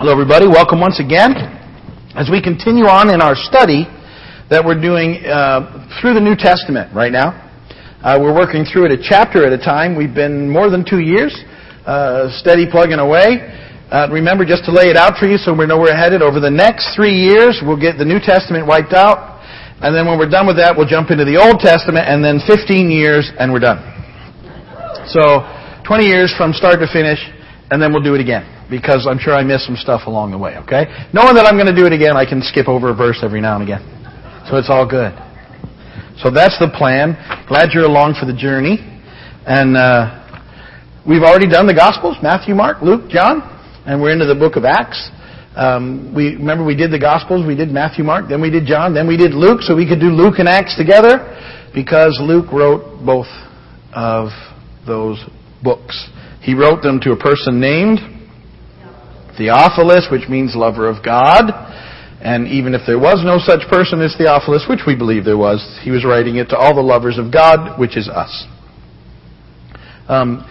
Hello, everybody. Welcome once again. As we continue on in our study that we're doing uh, through the New Testament right now, uh, we're working through it a chapter at a time. We've been more than two years uh, steady plugging away. Uh, remember, just to lay it out for you so we know where we're headed, over the next three years, we'll get the New Testament wiped out. And then when we're done with that, we'll jump into the Old Testament, and then 15 years, and we're done. So, 20 years from start to finish, and then we'll do it again because I'm sure I missed some stuff along the way, okay? Knowing that I'm going to do it again, I can skip over a verse every now and again. So it's all good. So that's the plan. Glad you're along for the journey. And uh, we've already done the Gospels, Matthew, Mark, Luke, John, and we're into the book of Acts. Um, we remember we did the Gospels, we did Matthew, Mark, then we did John, then we did Luke, so we could do Luke and Acts together because Luke wrote both of those books. He wrote them to a person named Theophilus, which means lover of God. And even if there was no such person as Theophilus, which we believe there was, he was writing it to all the lovers of God, which is us. Um,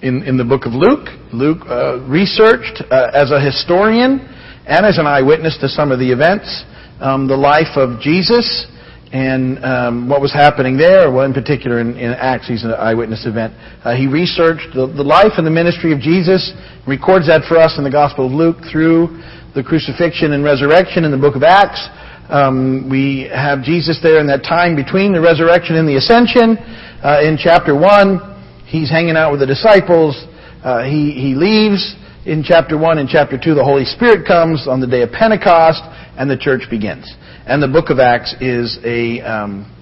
in, in the book of Luke, Luke uh, researched uh, as a historian and as an eyewitness to some of the events um, the life of Jesus and um, what was happening there, well, in particular in, in Acts, he's an eyewitness event. Uh, he researched the, the, life and the ministry of Jesus, records that for us in the Gospel of Luke through the crucifixion and resurrection in the book of Acts. Um, we have Jesus there in that time between the resurrection and the ascension. Uh, in chapter 1, he's hanging out with the disciples. Uh, he, he leaves. In chapter 1 and chapter 2, the Holy Spirit comes on the day of Pentecost, and the church begins. And the book of Acts is a, um,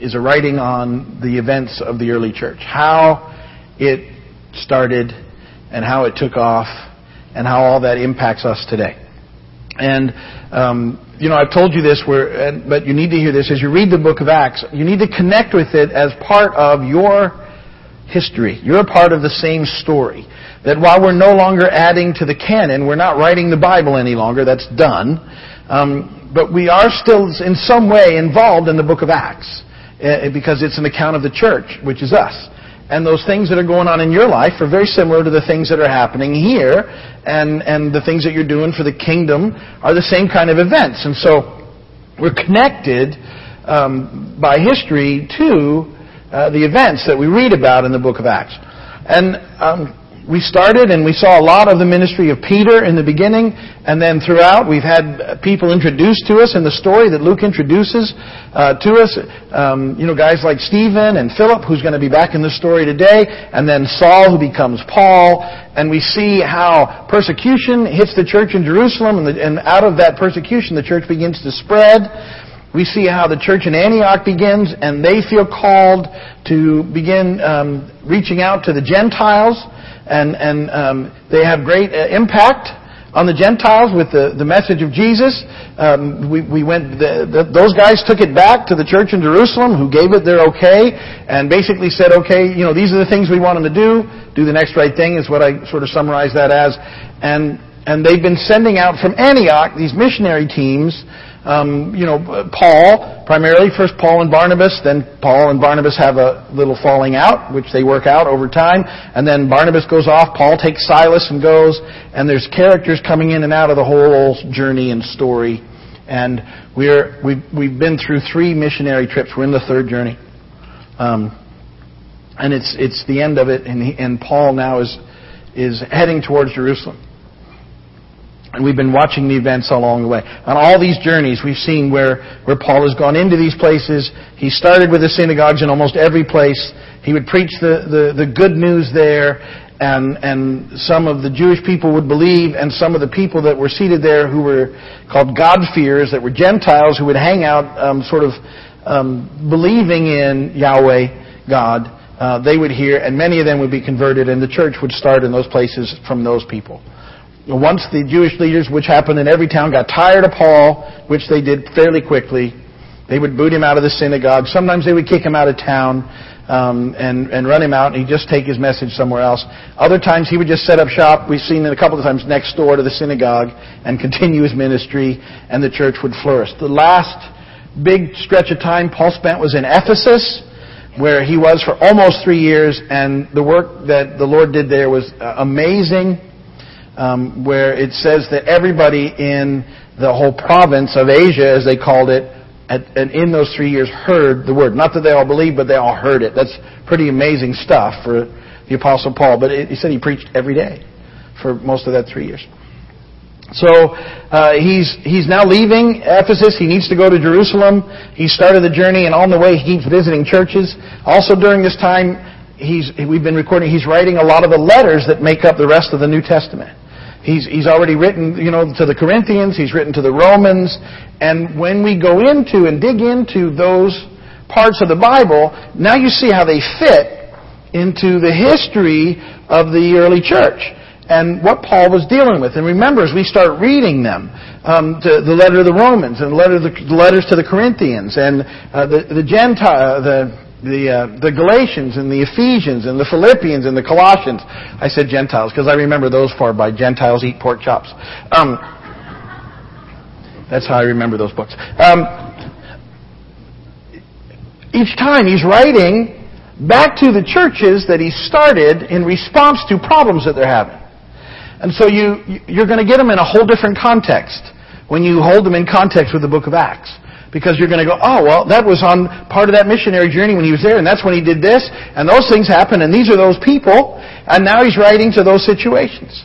is a writing on the events of the early church. How it started and how it took off and how all that impacts us today. And, um, you know, I've told you this, where, but you need to hear this. As you read the book of Acts, you need to connect with it as part of your history. You're a part of the same story. That while we're no longer adding to the canon, we're not writing the Bible any longer, that's done. Um, but we are still in some way involved in the book of Acts uh, because it's an account of the church, which is us. And those things that are going on in your life are very similar to the things that are happening here, and, and the things that you're doing for the kingdom are the same kind of events. And so we're connected um, by history to uh, the events that we read about in the book of Acts. And um, we started and we saw a lot of the ministry of Peter in the beginning, and then throughout we've had people introduced to us in the story that Luke introduces uh, to us. Um, you know, guys like Stephen and Philip, who's going to be back in the story today, and then Saul, who becomes Paul, and we see how persecution hits the church in Jerusalem, and, the, and out of that persecution, the church begins to spread. We see how the church in Antioch begins, and they feel called to begin um, reaching out to the Gentiles and, and um, they have great uh, impact on the Gentiles with the, the message of Jesus. Um, we, we went, the, the, those guys took it back to the church in Jerusalem who gave it their okay and basically said, okay, you know, these are the things we want them to do. Do the next right thing is what I sort of summarize that as. And, and they've been sending out from Antioch these missionary teams um, you know, Paul, primarily, first Paul and Barnabas, then Paul and Barnabas have a little falling out, which they work out over time, and then Barnabas goes off, Paul takes Silas and goes, and there's characters coming in and out of the whole journey and story. And we're, we've, we've been through three missionary trips. We're in the third journey. Um, and it's, it's the end of it, and, he, and Paul now is, is heading towards Jerusalem. And we've been watching the events along the way. On all these journeys, we've seen where, where Paul has gone into these places. He started with the synagogues in almost every place. He would preach the, the, the good news there, and, and some of the Jewish people would believe, and some of the people that were seated there who were called God-fearers, that were Gentiles, who would hang out um, sort of um, believing in Yahweh, God, uh, they would hear, and many of them would be converted, and the church would start in those places from those people. Once the Jewish leaders, which happened in every town, got tired of Paul, which they did fairly quickly, they would boot him out of the synagogue. Sometimes they would kick him out of town um, and, and run him out, and he'd just take his message somewhere else. Other times he would just set up shop. We've seen it a couple of times next door to the synagogue and continue his ministry, and the church would flourish. The last big stretch of time Paul spent was in Ephesus, where he was for almost three years, and the work that the Lord did there was uh, amazing. Um, where it says that everybody in the whole province of Asia, as they called it, at, and in those three years heard the word. Not that they all believed, but they all heard it. That's pretty amazing stuff for the Apostle Paul. But it, he said he preached every day for most of that three years. So uh, he's he's now leaving Ephesus. He needs to go to Jerusalem. He started the journey, and on the way, he's visiting churches. Also, during this time, he's we've been recording. He's writing a lot of the letters that make up the rest of the New Testament. He's, he's already written, you know, to the Corinthians, he's written to the Romans, and when we go into and dig into those parts of the Bible, now you see how they fit into the history of the early church and what Paul was dealing with. And remember, as we start reading them, um, the, the letter to the Romans and the, letter the, the letters to the Corinthians and uh, the, the Gentile, the the, uh, the Galatians and the Ephesians and the Philippians and the Colossians. I said Gentiles because I remember those four by Gentiles eat pork chops. Um, that's how I remember those books. Um, each time he's writing back to the churches that he started in response to problems that they're having. And so you, you're going to get them in a whole different context when you hold them in context with the book of Acts because you're going to go, oh, well, that was on part of that missionary journey when he was there, and that's when he did this, and those things happened, and these are those people, and now he's writing to those situations.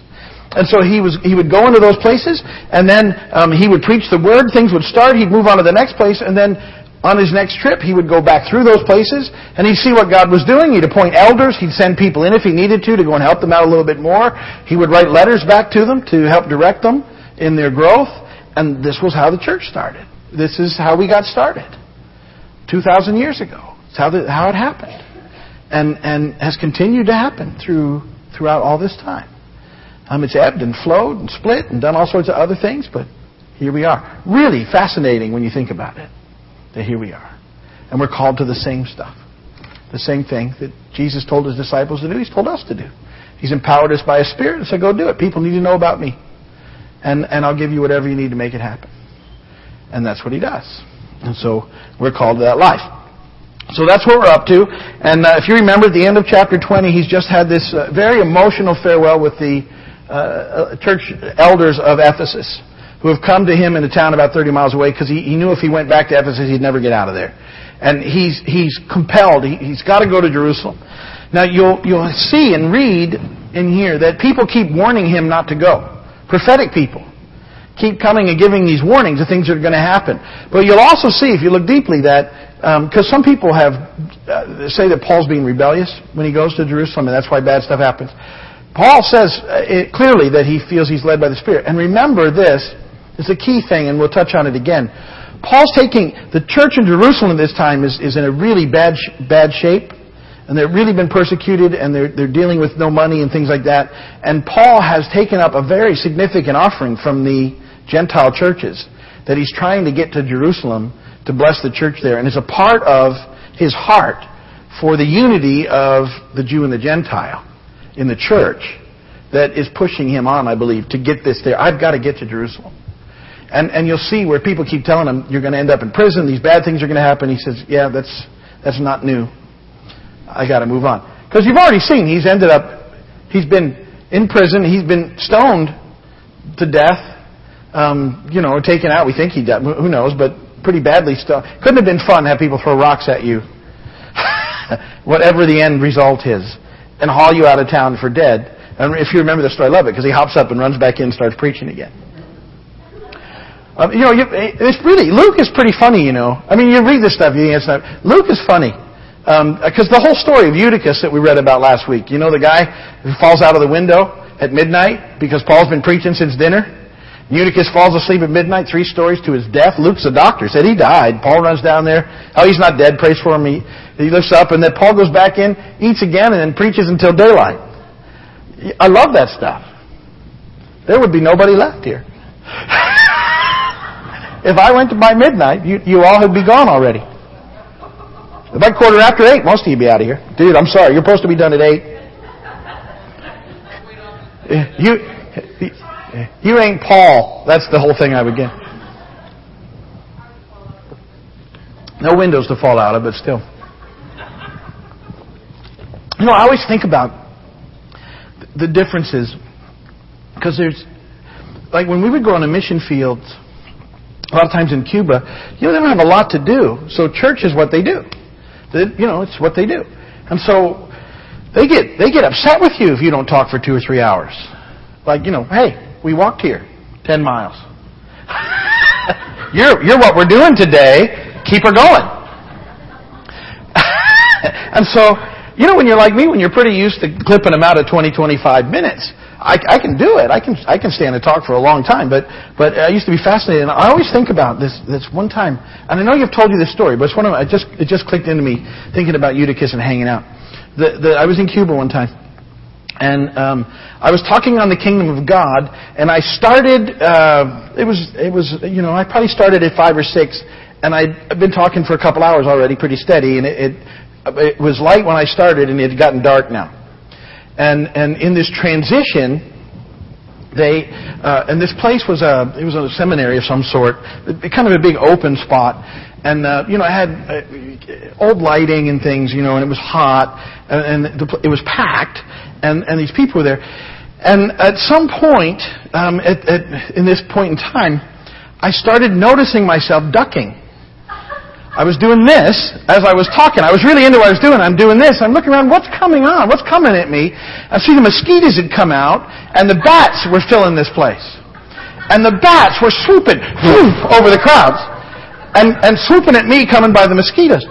And so he was he would go into those places, and then um, he would preach the word. Things would start. He'd move on to the next place, and then on his next trip, he would go back through those places, and he'd see what God was doing. He'd appoint elders. He'd send people in if he needed to to go and help them out a little bit more. He would write letters back to them to help direct them in their growth, and this was how the church started. This is how we got started. 2,000 years ago. It's how, the, how it happened. And, and has continued to happen through, throughout all this time. Um, it's ebbed and flowed and split and done all sorts of other things, but here we are. Really fascinating when you think about it. That here we are. And we're called to the same stuff. The same thing that Jesus told his disciples to do, he's told us to do. He's empowered us by a spirit and said, go do it. People need to know about me. And, and I'll give you whatever you need to make it happen. And that's what he does. And so we're called to that life. So that's what we're up to. And uh, if you remember at the end of chapter 20, he's just had this uh, very emotional farewell with the uh, uh church elders of Ephesus who have come to him in a town about 30 miles away because he, he, knew if he went back to Ephesus, he'd never get out of there. And he's, he's compelled. He, he's got to go to Jerusalem. Now you'll, you'll see and read in here that people keep warning him not to go. Prophetic people keep coming and giving these warnings of things that are going to happen. But you'll also see, if you look deeply, that because um, some people have uh, say that Paul's being rebellious when he goes to Jerusalem, and that's why bad stuff happens. Paul says uh, it, clearly that he feels he's led by the Spirit. And remember this is a key thing, and we'll touch on it again. Paul's taking the church in Jerusalem this time is, is in a really bad bad shape and they've really been persecuted and they're, they're dealing with no money and things like that. And Paul has taken up a very significant offering from the Gentile churches that he's trying to get to Jerusalem to bless the church there. And it's a part of his heart for the unity of the Jew and the Gentile in the church that is pushing him on, I believe, to get this there. I've got to get to Jerusalem. And, and you'll see where people keep telling him, you're going to end up in prison, these bad things are going to happen. He says, yeah, that's, that's not new. I got to move on. Because you've already seen, he's ended up, he's been in prison, he's been stoned to death, um, you know, taken out. We think he died. Who knows? But pretty badly stuff. Couldn't have been fun to have people throw rocks at you, whatever the end result is, and haul you out of town for dead. And if you remember the story, I love it because he hops up and runs back in and starts preaching again. Um, you know, you, it's really Luke is pretty funny. You know, I mean, you read this stuff, you think it's not. Luke is funny because um, the whole story of Eutychus that we read about last week. You know, the guy who falls out of the window at midnight because Paul's been preaching since dinner. Eutychus falls asleep at midnight, three stories to his death. Luke's a doctor, said he died. Paul runs down there. Oh, he's not dead. Prays for him. He, he lifts up, and then Paul goes back in, eats again, and then preaches until daylight. I love that stuff. There would be nobody left here. if I went to by midnight, you, you all would be gone already. By quarter after eight, most of you be out of here. Dude, I'm sorry. You're supposed to be done at eight. You, Eh, you ain't Paul. That's the whole thing I would get. No windows to fall out of, but still. You know, I always think about the differences Because there's, like when we would go on a mission field, a lot of times in Cuba, you know, they don't have a lot to do. So church is what they do. They, you know, it's what they do. And so they get they get upset with you if you don't talk for two or three hours. Like, you know, hey, we walked here ten miles. you're you're what we're doing today. Keep her going. and so, you know, when you're like me, when you're pretty used to clipping them out at 20, 25 minutes, I, I can do it. I can I can stand and talk for a long time. But but I used to be fascinated, and I always think about this. This one time, and I know you've told you this story, but it's one of I just it just clicked into me thinking about Eutychus and hanging out the, the, I was in Cuba one time, and um, I was talking on the kingdom of God, and I started. Uh, it was it was you know I probably started at five or six, and I'd been talking for a couple hours already, pretty steady, and it, it, it was light when I started, and it had gotten dark now, and and in this transition they uh, and this place was a it was a seminary of some sort, kind of a big open spot, and uh, you know had uh, old lighting and things, you know, and it was hot, and, and the, it was packed, and and these people were there, and at some point, um, at, at, in this point in time, I started noticing myself ducking. I was doing this as I was talking. I was really into what I was doing. I'm doing this. I'm looking around. What's coming on? What's coming at me? I see the mosquitoes had come out, and the bats were filling this place. And the bats were swooping over the crowds and, and swooping at me coming by the mosquitoes.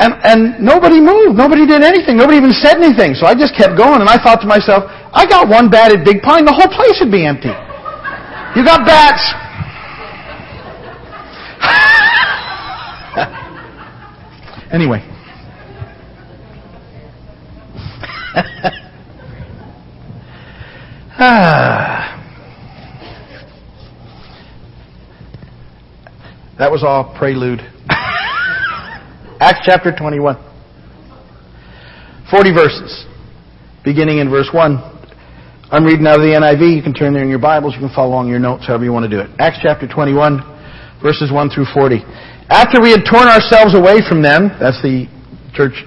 And, and nobody moved. Nobody did anything. Nobody even said anything. So I just kept going and I thought to myself, I got one bat at Big Pine, the whole place would be empty. You got bats. anyway. ah. That was all prelude. Acts chapter 21. 40 verses. Beginning in verse 1. I'm reading out of the NIV. You can turn there in your Bibles. You can follow along your notes, however you want to do it. Acts chapter 21, verses 1 through 40. After we had torn ourselves away from them, that's the church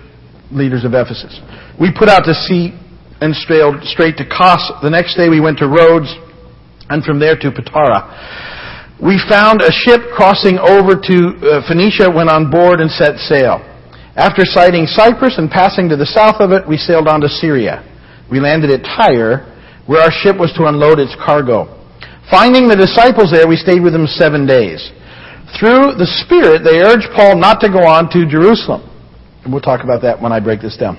leaders of Ephesus, we put out to sea and sailed straight to Kos. The next day we went to Rhodes, and from there to Patara we found a ship crossing over to uh, Phoenicia, went on board and set sail. After sighting Cyprus and passing to the south of it, we sailed on to Syria. We landed at Tyre, where our ship was to unload its cargo. Finding the disciples there, we stayed with them seven days. Through the Spirit, they urged Paul not to go on to Jerusalem. And we'll talk about that when I break this down.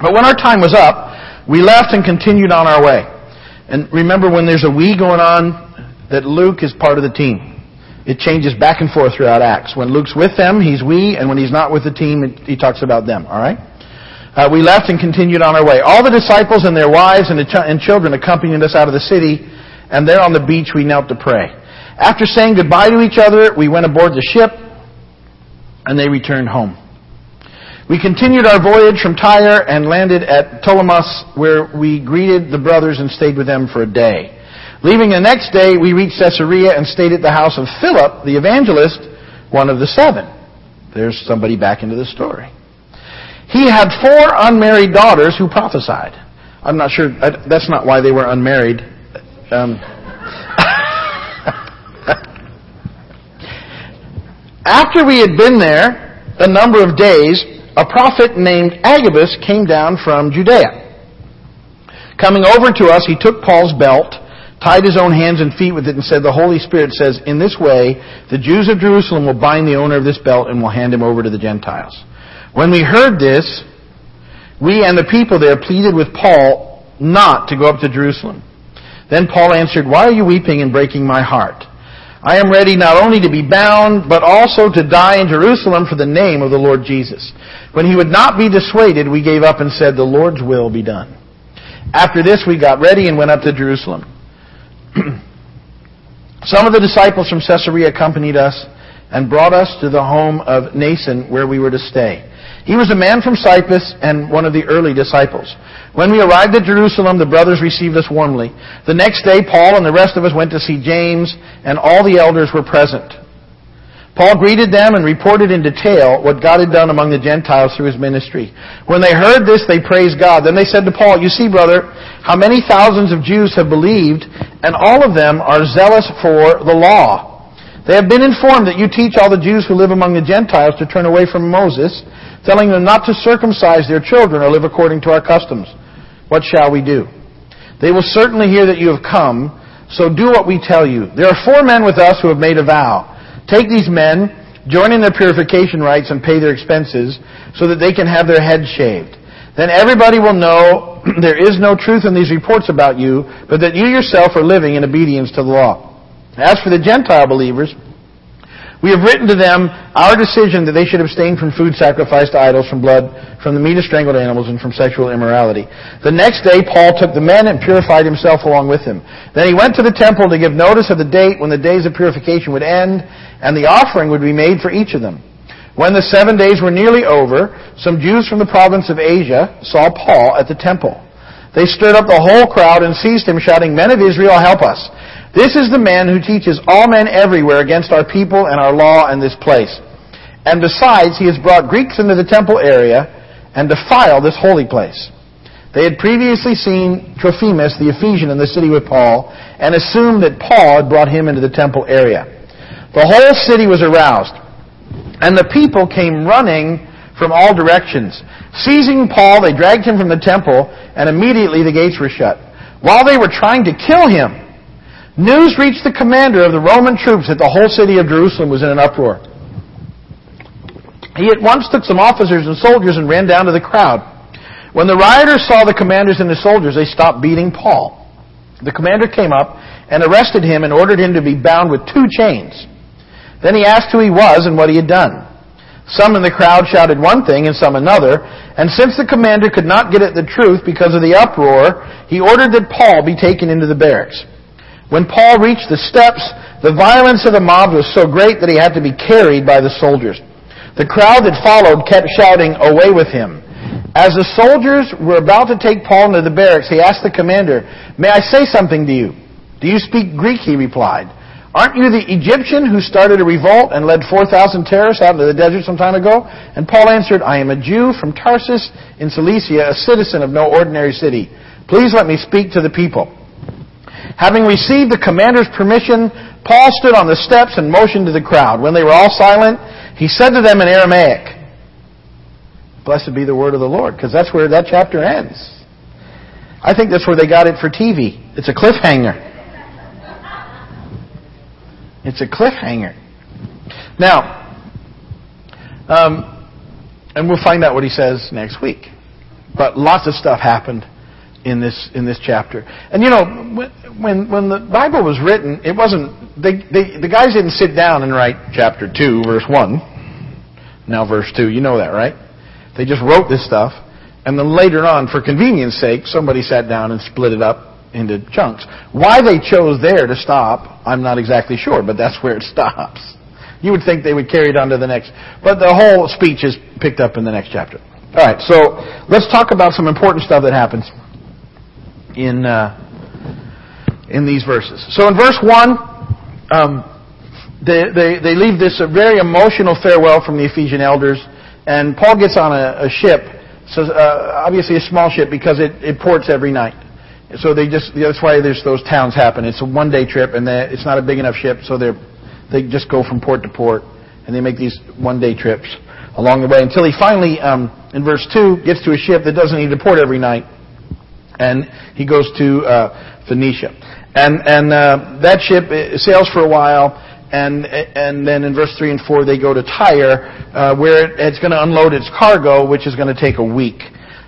But when our time was up, we left and continued on our way. And remember, when there's a we going on, that Luke is part of the team. It changes back and forth throughout Acts. When Luke's with them, he's we, and when he's not with the team, he talks about them. All right. Uh, we left and continued on our way. All the disciples and their wives and, the ch- and children accompanied us out of the city, and there on the beach we knelt to pray. After saying goodbye to each other, we went aboard the ship, and they returned home. We continued our voyage from Tyre and landed at Ptolemais, where we greeted the brothers and stayed with them for a day. Leaving the next day, we reached Caesarea and stayed at the house of Philip, the evangelist, one of the seven. There's somebody back into the story. He had four unmarried daughters who prophesied. I'm not sure, that's not why they were unmarried. Um, After we had been there a number of days, a prophet named Agabus came down from Judea. Coming over to us, he took Paul's belt tied his own hands and feet with it and said, the Holy Spirit says, in this way, the Jews of Jerusalem will bind the owner of this belt and will hand him over to the Gentiles. When we heard this, we and the people there pleaded with Paul not to go up to Jerusalem. Then Paul answered, Why are you weeping and breaking my heart? I am ready not only to be bound, but also to die in Jerusalem for the name of the Lord Jesus. When he would not be dissuaded, we gave up and said, The Lord's will be done. After this, we got ready and went up to Jerusalem. Some of the disciples from Caesarea accompanied us and brought us to the home of Mnason where we were to stay. He was a man from Cyprus and one of the early disciples. When we arrived at Jerusalem, the brothers received us warmly. The next day, Paul and the rest of us went to see James, and all the elders were present. Paul greeted them and reported in detail what God had done among the Gentiles through his ministry. When they heard this, they praised God. Then they said to Paul, You see, brother, how many thousands of Jews have believed, and all of them are zealous for the law. They have been informed that you teach all the Jews who live among the Gentiles to turn away from Moses, telling them not to circumcise their children or live according to our customs. What shall we do? They will certainly hear that you have come, so do what we tell you. There are four men with us who have made a vow. Take these men, join in their purification rites, and pay their expenses so that they can have their heads shaved. Then everybody will know there is no truth in these reports about you, but that you yourself are living in obedience to the law. As for the Gentile believers, we have written to them our decision that they should abstain from food sacrificed to idols, from blood, from the meat of strangled animals, and from sexual immorality. The next day, Paul took the men and purified himself along with them. Then he went to the temple to give notice of the date when the days of purification would end, and the offering would be made for each of them. When the seven days were nearly over, some Jews from the province of Asia saw Paul at the temple. They stirred up the whole crowd and seized him, shouting, Men of Israel, help us! This is the man who teaches all men everywhere against our people and our law and this place. And besides, he has brought Greeks into the temple area and defiled this holy place. They had previously seen Trophimus, the Ephesian, in the city with Paul, and assumed that Paul had brought him into the temple area. The whole city was aroused, and the people came running from all directions. Seizing Paul, they dragged him from the temple, and immediately the gates were shut. While they were trying to kill him, News reached the commander of the Roman troops that the whole city of Jerusalem was in an uproar. He at once took some officers and soldiers and ran down to the crowd. When the rioters saw the commanders and the soldiers, they stopped beating Paul. The commander came up and arrested him and ordered him to be bound with two chains. Then he asked who he was and what he had done. Some in the crowd shouted one thing and some another, and since the commander could not get at the truth because of the uproar, he ordered that Paul be taken into the barracks. When Paul reached the steps, the violence of the mob was so great that he had to be carried by the soldiers. The crowd that followed kept shouting, Away with him! As the soldiers were about to take Paul into the barracks, he asked the commander, May I say something to you? Do you speak Greek? He replied. Aren't you the Egyptian who started a revolt and led 4,000 terrorists out into the desert some time ago? And Paul answered, I am a Jew from Tarsus in Cilicia, a citizen of no ordinary city. Please let me speak to the people. Having received the commander's permission, Paul stood on the steps and motioned to the crowd. When they were all silent, he said to them in Aramaic, Blessed be the word of the Lord, because that's where that chapter ends. I think that's where they got it for TV. It's a cliffhanger. It's a cliffhanger. Now, um, and we'll find out what he says next week. But lots of stuff happened in this in this chapter. And you know, when when the Bible was written, it wasn't they, they the guys didn't sit down and write chapter two, verse one. Now verse two, you know that, right? They just wrote this stuff, and then later on, for convenience sake, somebody sat down and split it up into chunks. Why they chose there to stop, I'm not exactly sure, but that's where it stops. You would think they would carry it on to the next, but the whole speech is picked up in the next chapter. All right, so let's talk about some important stuff that happens in uh, in these verses. So in verse one, um, they, they they leave this very emotional farewell from the Ephesian elders, and Paul gets on a, a ship. So uh, obviously a small ship because it, it ports every night. So they just that's why there's those towns happen. It's a one day trip, and they, it's not a big enough ship, so they they just go from port to port, and they make these one day trips along the way until he finally, um, in verse two, gets to a ship that doesn't need to port every night and he goes to uh, Phoenicia. And and uh, that ship sails for a while, and and then in verse three and four they go to Tyre, uh, where it's going to unload its cargo, which is going to take a week.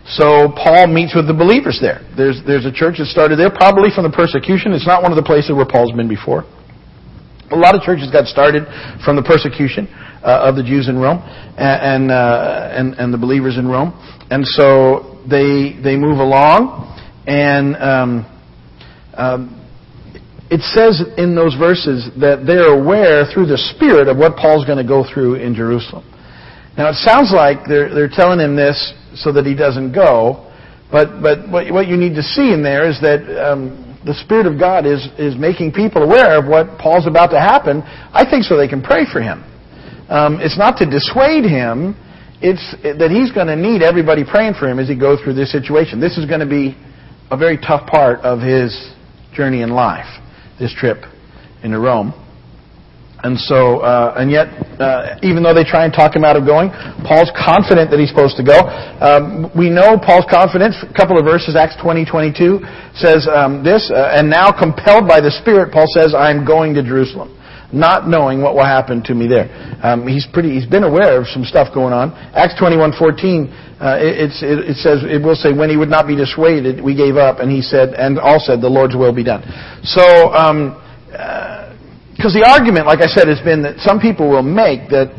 So Paul meets with the believers there. There's there's a church that started there, probably from the persecution. It's not one of the places where Paul's been before. A lot of churches got started from the persecution uh, of the Jews in Rome and and, uh, and and the believers in Rome, and so they they move along and um, um, it says in those verses that they're aware through the Spirit of what Paul's going to go through in Jerusalem. Now it sounds like they're, they're telling him this so that he doesn't go, but, but what, what you need to see in there is that um, the Spirit of God is, is making people aware of what Paul's about to happen, I think so they can pray for him. um, it's not to dissuade him. It's that he's going to need everybody praying for him as he goes through this situation. This is going to be a very tough part of his journey in life, this trip into Rome. And so, uh, and yet, uh, even though they try and talk him out of going, Paul's confident that he's supposed to go. Um, we know Paul's confidence. A couple of verses, Acts 20, 22, says um, this, uh, and now compelled by the Spirit, Paul says, I am going to Jerusalem not knowing what will happen to me there. Um, he's pretty. He's been aware of some stuff going on. Acts twenty one fourteen. Uh, it, it, it, says it will say when he would not be dissuaded, we gave up, and he said, and all said, the Lord's will be done. So. Um, because uh, the argument, like I said, has been that some people will make that,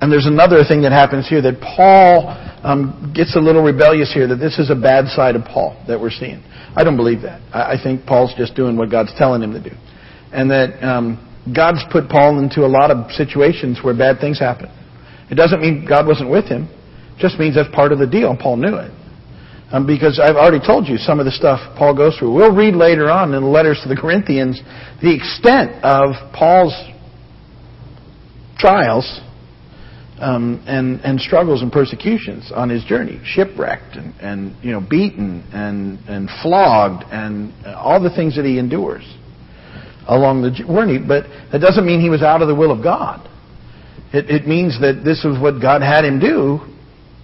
and there's another thing that happens here that Paul um, gets a little rebellious here. That this is a bad side of Paul that we're seeing. I don't believe that. I, I think Paul's just doing what God's telling him to do, and that um, God's put Paul into a lot of situations where bad things happen. It doesn't mean God wasn't with him. It just means that's part of the deal, Paul knew it. Um, because I've already told you some of the stuff Paul goes through. We'll read later on in the letters to the Corinthians the extent of Paul's trials um, and, and struggles and persecutions on his journey, shipwrecked and, and you know beaten and and flogged and all the things that he endures along the journey. But that doesn't mean he was out of the will of God. It, it means that this is what God had him do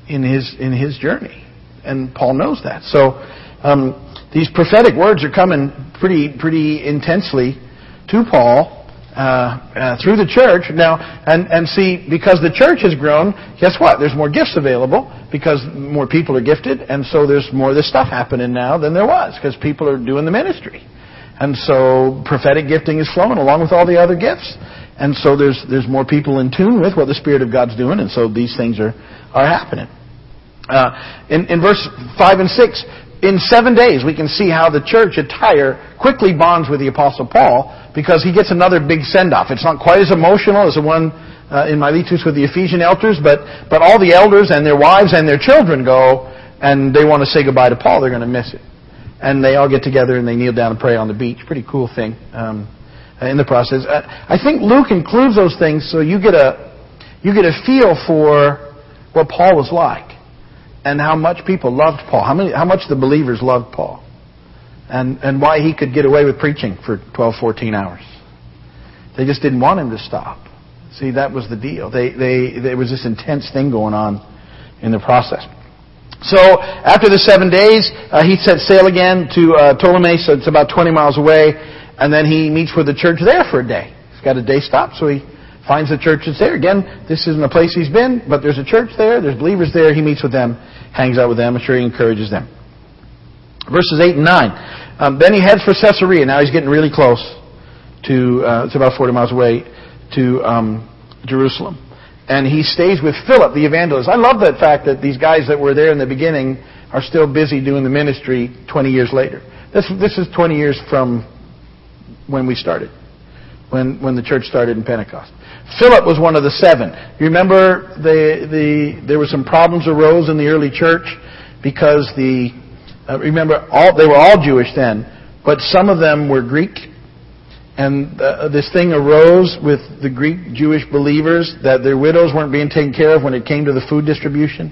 in his in his journey, and Paul knows that. So um, these prophetic words are coming pretty pretty intensely to Paul. Uh, uh, through the church now, and and see because the church has grown. Guess what? There's more gifts available because more people are gifted, and so there's more of this stuff happening now than there was because people are doing the ministry. And so prophetic gifting is flowing along with all the other gifts. And so there's, there's more people in tune with what the Spirit of God's doing, and so these things are, are happening. Uh, in, in verse 5 and 6, in seven days we can see how the church at Tyre quickly bonds with the Apostle Paul because he gets another big send-off. It's not quite as emotional as the one uh, in Miletus with the Ephesian elders, but, but all the elders and their wives and their children go and they want to say goodbye to Paul. They're going to miss it and they all get together and they kneel down and pray on the beach. Pretty cool thing um, in the process. Uh, I think Luke includes those things so you get a you get a feel for what Paul was like and how much people loved Paul. How many how much the believers loved Paul. And and why he could get away with preaching for 12 14 hours. They just didn't want him to stop. See, that was the deal. They they there was this intense thing going on in the process. So after the seven days, uh, he set sail again to uh, Ptolemais. So it's about 20 miles away, and then he meets with the church there for a day. He's got a day stop, so he finds the church that's there. Again, this isn't a place he's been, but there's a church there. There's believers there. He meets with them, hangs out with them. I'm sure he encourages them. Verses eight and nine. Um, then he heads for Caesarea. Now he's getting really close to. Uh, it's about 40 miles away to um, Jerusalem and he stays with Philip, the evangelist. I love that fact that these guys that were there in the beginning are still busy doing the ministry 20 years later. This, this is 20 years from when we started, when, when the church started in Pentecost. Philip was one of the seven. You remember the, the, there were some problems arose in the early church because the, uh, remember, all, they were all Jewish then, but some of them were Greek and uh, this thing arose with the Greek Jewish believers that their widows weren't being taken care of when it came to the food distribution.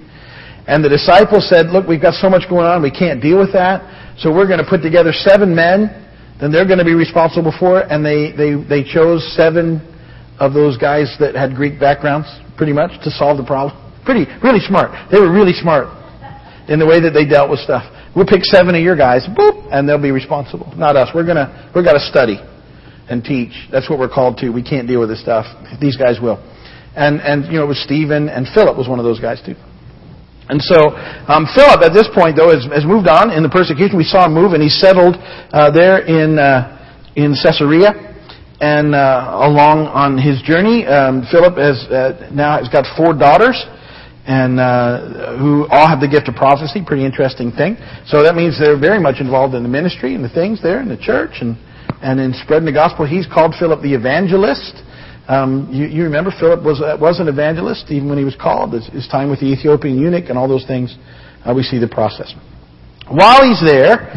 And the disciples said, look, we've got so much going on, we can't deal with that. So we're going to put together seven men, then they're going to be responsible for it. And they, they, they chose seven of those guys that had Greek backgrounds, pretty much, to solve the problem. Pretty, really smart. They were really smart in the way that they dealt with stuff. We'll pick seven of your guys, boop, and they'll be responsible. Not us. We're gonna, we're gonna study and teach. That's what we're called to. We can't deal with this stuff. These guys will. And, and you know, it was Stephen and Philip was one of those guys too. And so um, Philip, at this point, though, has, has, moved on in the persecution. We saw him move, and he settled uh, there in uh, in Caesarea. And uh, along on his journey, um, Philip has uh, now has got four daughters, and uh, who all have the gift of prophecy. Pretty interesting thing. So that means they're very much involved in the ministry and the things there in the church and and in spreading the gospel, he's called Philip the evangelist. Um, you, you, remember Philip was uh, was an evangelist even when he was called. His, his time with the Ethiopian eunuch and all those things, uh, we see the process. While he's there,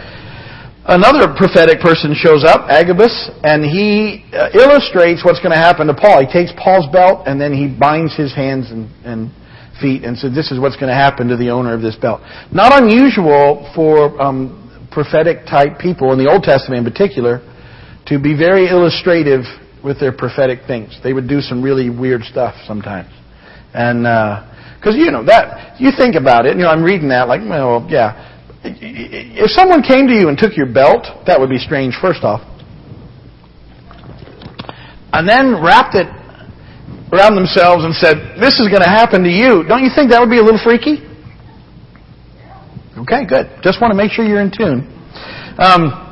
another prophetic person shows up, Agabus, and he uh, illustrates what's going to happen to Paul. He takes Paul's belt and then he binds his hands and, and feet and said, "This is what's going to happen to the owner of this belt." Not unusual for um, prophetic type people in the Old Testament, in particular, to be very illustrative with their prophetic things. They would do some really weird stuff sometimes, and because uh, you know that you think about it. You know, I'm reading that like, well, yeah if someone came to you and took your belt, that would be strange, first off. And then wrapped it around themselves and said, This is going to happen to you. Don't you think that would be a little freaky? Okay, good. Just want to make sure you're in tune. Um,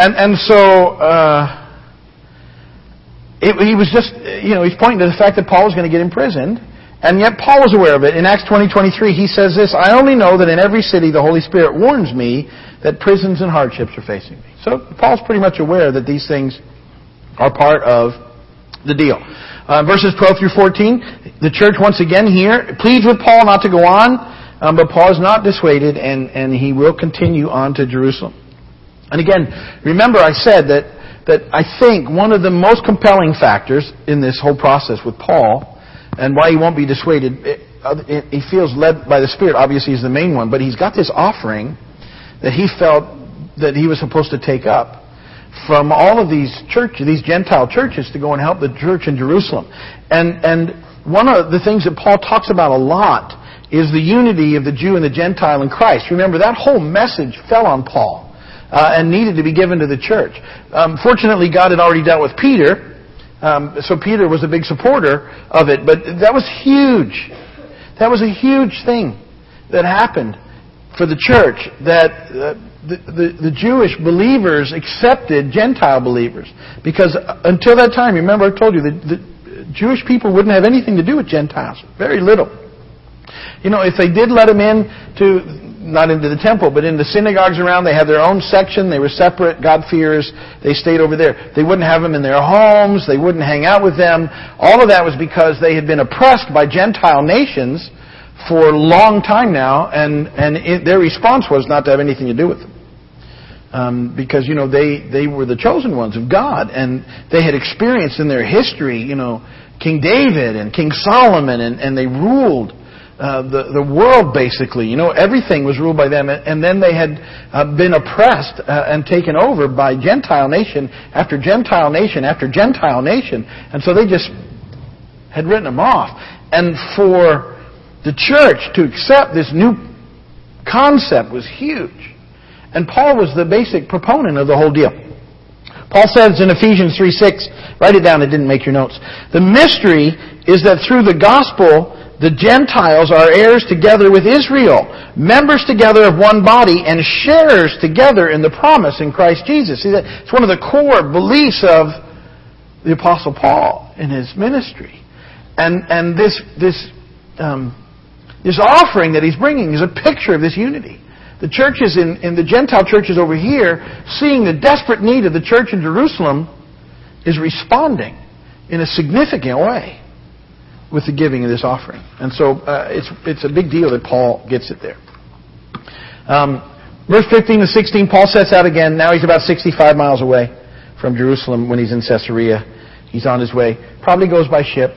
and, and so, uh, it, he was just, you know, he's pointing to the fact that Paul was going to get imprisoned. And yet Paul was aware of it. In Acts 20:23, 20, he says this, I only know that in every city the Holy Spirit warns me that prisons and hardships are facing me. So Paul's pretty much aware that these things are part of the deal. Uh, verses 12 through 14, the church once again here pleads with Paul not to go on, um, but Paul is not dissuaded and, and he will continue on to Jerusalem. And again, remember I said that, that I think one of the most compelling factors in this whole process with Paul and why he won't be dissuaded. he feels led by the Spirit, obviously, is the main one, but he's got this offering that he felt that he was supposed to take up from all of these churches, these Gentile churches, to go and help the church in Jerusalem. And, and one of the things that Paul talks about a lot is the unity of the Jew and the Gentile in Christ. Remember, that whole message fell on Paul. Uh, and needed to be given to the church. Um, fortunately, God had already dealt with Peter, um, so Peter was a big supporter of it, but that was huge. That was a huge thing that happened for the church that uh, the, the, the, Jewish believers accepted Gentile believers. Because until that time, remember I told you, the, the Jewish people wouldn't have anything to do with Gentiles. Very little. You know, if they did let them in to not into the temple, but in the synagogues around. They had their own section. They were separate. God-fearers. They stayed over there. They wouldn't have them in their homes. They wouldn't hang out with them. All of that was because they had been oppressed by Gentile nations for a long time now, and, and it, their response was not to have anything to do with them. Um, because, you know, they, they were the chosen ones of God, and they had experienced in their history, you know, King David and King Solomon, and, and they ruled uh, the, the world, basically. You know, everything was ruled by them. And then they had uh, been oppressed uh, and taken over by Gentile nation after Gentile nation after Gentile nation. And so they just had written them off. And for the church to accept this new concept was huge. And Paul was the basic proponent of the whole deal. Paul says in Ephesians 3 6, write it down, it didn't make your notes. The mystery is that through the gospel, the Gentiles are heirs together with Israel, members together of one body, and sharers together in the promise in Christ Jesus. See, it's one of the core beliefs of the Apostle Paul in his ministry. And, and this, this, um, this offering that he's bringing is a picture of this unity. The churches in, in the Gentile churches over here, seeing the desperate need of the church in Jerusalem, is responding in a significant way with the giving of this offering. And so uh, it's, it's a big deal that Paul gets it there. Um, verse 15 to 16, Paul sets out again. Now he's about 65 miles away from Jerusalem when he's in Caesarea. He's on his way. Probably goes by ship,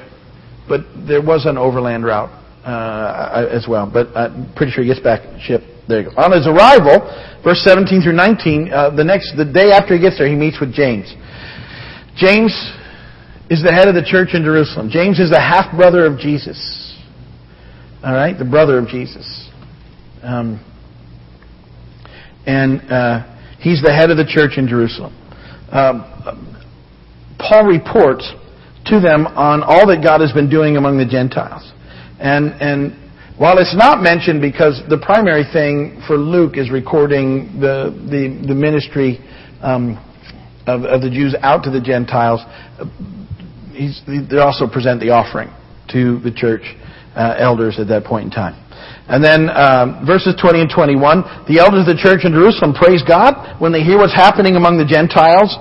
but there was an overland route uh, as well. But I'm pretty sure he gets back ship. There you go. On his arrival, verse 17 through 19, uh, the next, the day after he gets there, he meets with James. James is the head of the church in Jerusalem. James is the half brother of Jesus. All right, the brother of Jesus. Um, and uh, he's the head of the church in Jerusalem. Um, Paul reports to them on all that God has been doing among the Gentiles. And, and while it's not mentioned because the primary thing for Luke is recording the, the, the ministry um, of, of the Jews out to the Gentiles, they also present the offering to the church uh, elders at that point in time. And then um, verses 20 and 21, the elders of the church in Jerusalem praise God when they hear what's happening among the Gentiles,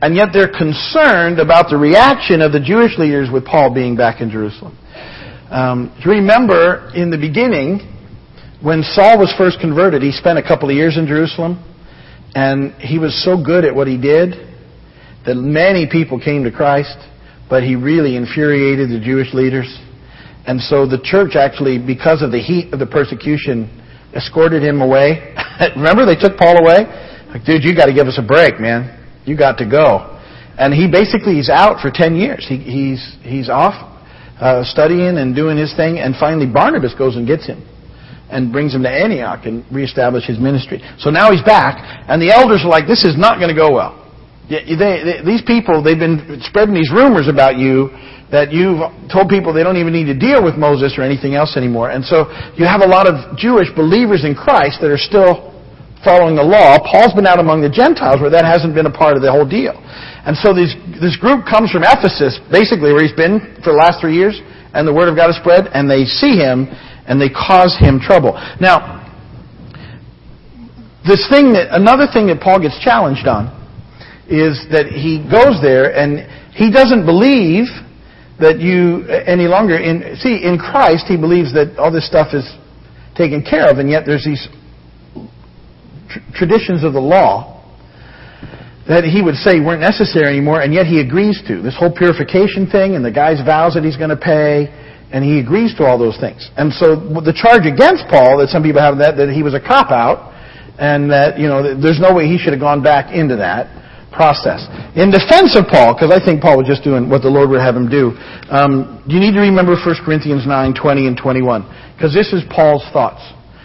and yet they're concerned about the reaction of the Jewish leaders with Paul being back in Jerusalem. Um, remember, in the beginning, when Saul was first converted, he spent a couple of years in Jerusalem, and he was so good at what he did that many people came to Christ, but he really infuriated the Jewish leaders. And so the church actually, because of the heat of the persecution, escorted him away. Remember, they took Paul away? Like, dude, you got to give us a break, man. You got to go. And he basically is out for 10 years. He, he's, he's off uh, studying and doing his thing, and finally Barnabas goes and gets him and brings him to Antioch and reestablish his ministry. So now he's back, and the elders are like, this is not going to go well. They, they, these people, they've been spreading these rumors about you that you've told people they don't even need to deal with Moses or anything else anymore. And so you have a lot of Jewish believers in Christ that are still following the law. Paul's been out among the Gentiles where that hasn't been a part of the whole deal. And so this group comes from Ephesus, basically where he's been for the last three years, and the word of God is spread, and they see him, and they cause him trouble. Now, this thing that, another thing that Paul gets challenged on is that he goes there and he doesn't believe that you any longer in see in Christ he believes that all this stuff is taken care of and yet there's these tr- traditions of the law that he would say weren't necessary anymore and yet he agrees to. This whole purification thing and the guy's vows that he's going to pay and he agrees to all those things. And so the charge against Paul that some people have that that he was a cop out and that you know there's no way he should have gone back into that process. In defense of Paul, because I think Paul was just doing what the Lord would have him do, um, you need to remember 1 Corinthians 9, 20 and 21, because this is Paul's thoughts.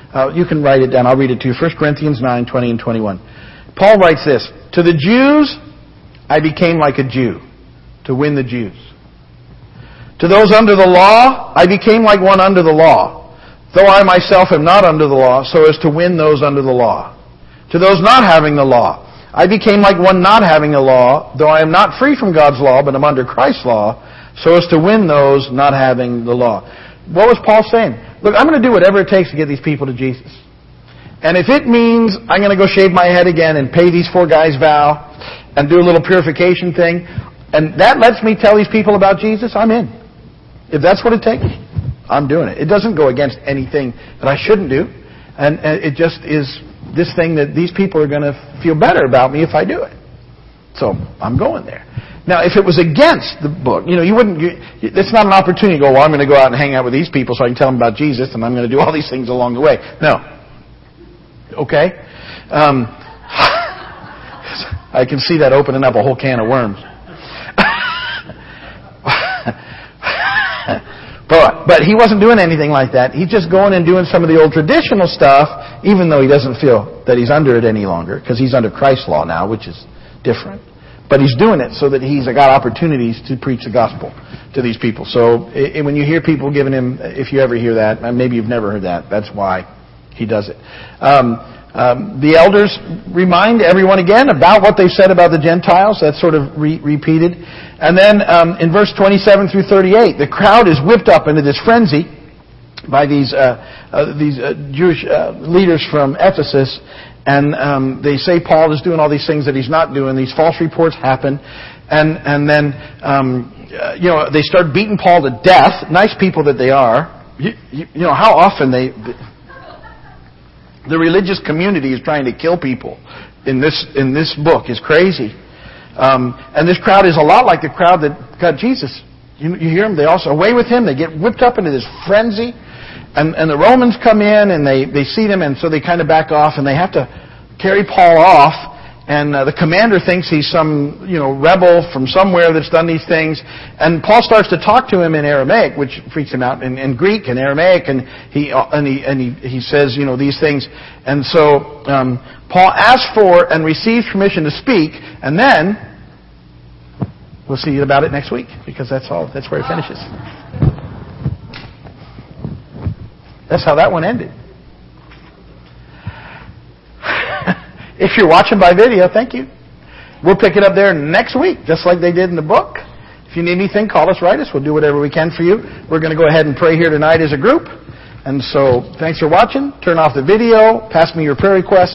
Uh, you can write it down. I'll read it to you. 1 Corinthians 9, 20 and 21. Paul writes this, To the Jews, I became like a Jew, to win the Jews. To those under the law, I became like one under the law, though I myself am not under the law, so as to win those under the law. To those not having the law, I became like one not having a law, though I am not free from God's law, but am under Christ's law, so as to win those not having the law. What was Paul saying? Look, I'm going to do whatever it takes to get these people to Jesus. And if it means I'm going to go shave my head again and pay these four guys vow and do a little purification thing, and that lets me tell these people about Jesus, I'm in. If that's what it takes, I'm doing it. It doesn't go against anything that I shouldn't do. And it just is this thing that these people are going to feel better about me if I do it. So I'm going there. Now, if it was against the book, you know, you wouldn't. You, it's not an opportunity to go. Well, I'm going to go out and hang out with these people so I can tell them about Jesus, and I'm going to do all these things along the way. No. Okay. Um, I can see that opening up a whole can of worms. But, but he wasn't doing anything like that. He's just going and doing some of the old traditional stuff, even though he doesn't feel that he's under it any longer, because he's under Christ's law now, which is different. But he's doing it so that he's got opportunities to preach the gospel to these people. So it, when you hear people giving him, if you ever hear that, maybe you've never heard that, that's why he does it. Um, um, the elders remind everyone again about what they said about the Gentiles. That's sort of re- repeated. And then um, in verse 27 through 38, the crowd is whipped up into this frenzy by these uh, uh, these uh, Jewish uh, leaders from Ephesus, and um, they say Paul is doing all these things that he's not doing. These false reports happen, and and then um, uh, you know they start beating Paul to death. Nice people that they are. You, you, you know how often they the religious community is trying to kill people in this, in this book is crazy. Um, and this crowd is a lot like the crowd that got Jesus. You, you hear them? They also away with him. They get whipped up into this frenzy. And, and the Romans come in and they, they see them and so they kind of back off and they have to carry Paul off and uh, the commander thinks he's some you know rebel from somewhere that's done these things. And Paul starts to talk to him in Aramaic, which freaks him out, in, in Greek and Aramaic, and he uh, and he and he, he says you know these things. And so um, Paul asks for and receives permission to speak, and then we'll see about it next week because that's all. That's where it finishes. That's how that one ended. If you're watching by video, thank you. We'll pick it up there next week, just like they did in the book. If you need anything, call us, write us. We'll do whatever we can for you. We're going to go ahead and pray here tonight as a group. And so, thanks for watching. Turn off the video. Pass me your prayer requests.